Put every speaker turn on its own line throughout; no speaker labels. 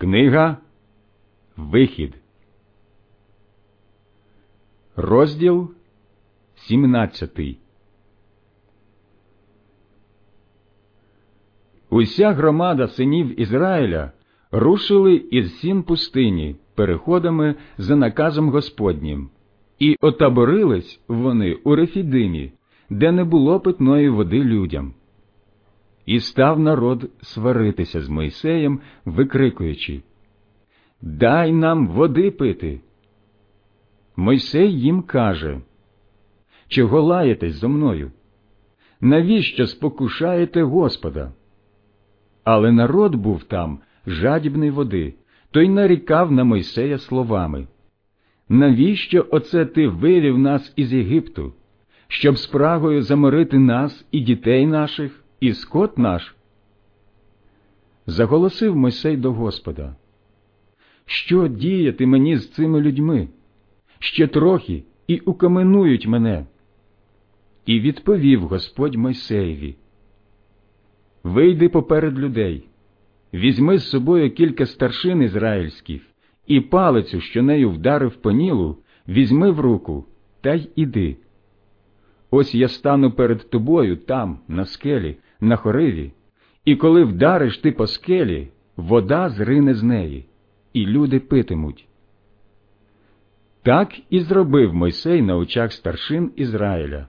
Книга Вихід, розділ 17 Уся громада синів Ізраїля рушили із сін пустині переходами за наказом Господнім, і отаборились вони у Рефідимі, де не було питної води людям. І став народ сваритися з Мойсеєм, викрикуючи Дай нам води пити. Мойсей їм каже Чого лаєтесь зо мною? Навіщо спокушаєте Господа? Але народ був там жадібний води, той нарікав на Мойсея словами Навіщо оце ти вивів нас із Єгипту, щоб спрагою заморити нас і дітей наших? І скот наш. Заголосив Мойсей до Господа. Що діяти мені з цими людьми? Ще трохи і укаменують мене. І відповів Господь Мойсеєві. Вийди поперед людей, візьми з собою кілька старшин ізраїльських, і палицю, що нею вдарив по нілу, візьми в руку та й іди. Ось я стану перед тобою там, на скелі, на хориві, і коли вдариш ти по скелі, вода зрине з неї, і люди питимуть. Так і зробив Мойсей на очах старшин Ізраїля,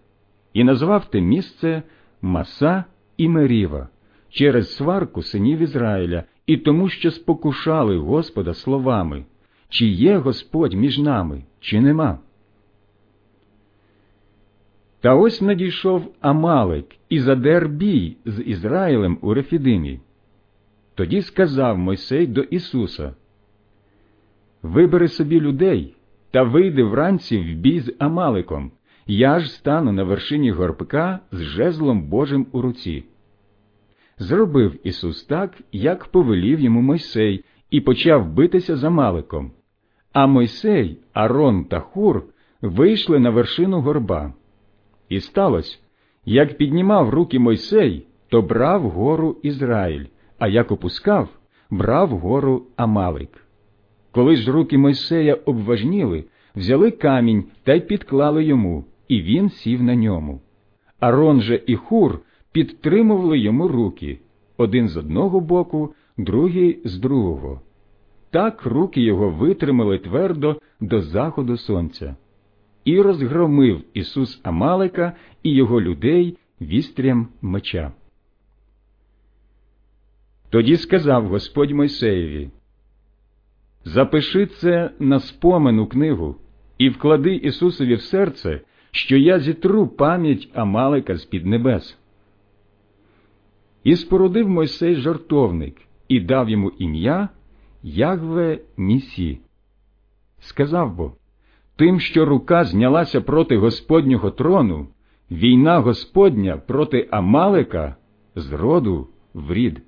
і назвав те місце Маса і Меріва через сварку синів Ізраїля і тому, що спокушали Господа словами, чи є Господь між нами, чи нема. Та ось надійшов Амалик і задер бій з Ізраїлем у Рефідимі. Тоді сказав Мойсей до Ісуса Вибери собі людей та вийди вранці в бій з Амаликом, я ж стану на вершині горбка з жезлом Божим у руці. Зробив Ісус так, як повелів йому Мойсей, і почав битися з Амаликом. А Мойсей, Арон та Хур вийшли на вершину горба. І сталося, як піднімав руки Мойсей, то брав гору Ізраїль, а як опускав, брав гору Амалик. Коли ж руки Мойсея обважніли, взяли камінь та й підклали йому, і він сів на ньому. Арон же і хур підтримували йому руки один з одного боку, другий з другого. Так руки його витримали твердо до заходу сонця і розгромив Ісус Амалика і його людей вістрям меча. Тоді сказав Господь Мойсеєві Запиши це на спомену книгу і вклади Ісусові в серце, що я зітру пам'ять Амалика з під небес. І спорудив Мойсей жартовник і дав йому ім'я Ягве Нісі. Сказав бо Тим, що рука знялася проти Господнього трону, війна Господня проти Амалика з роду в рід.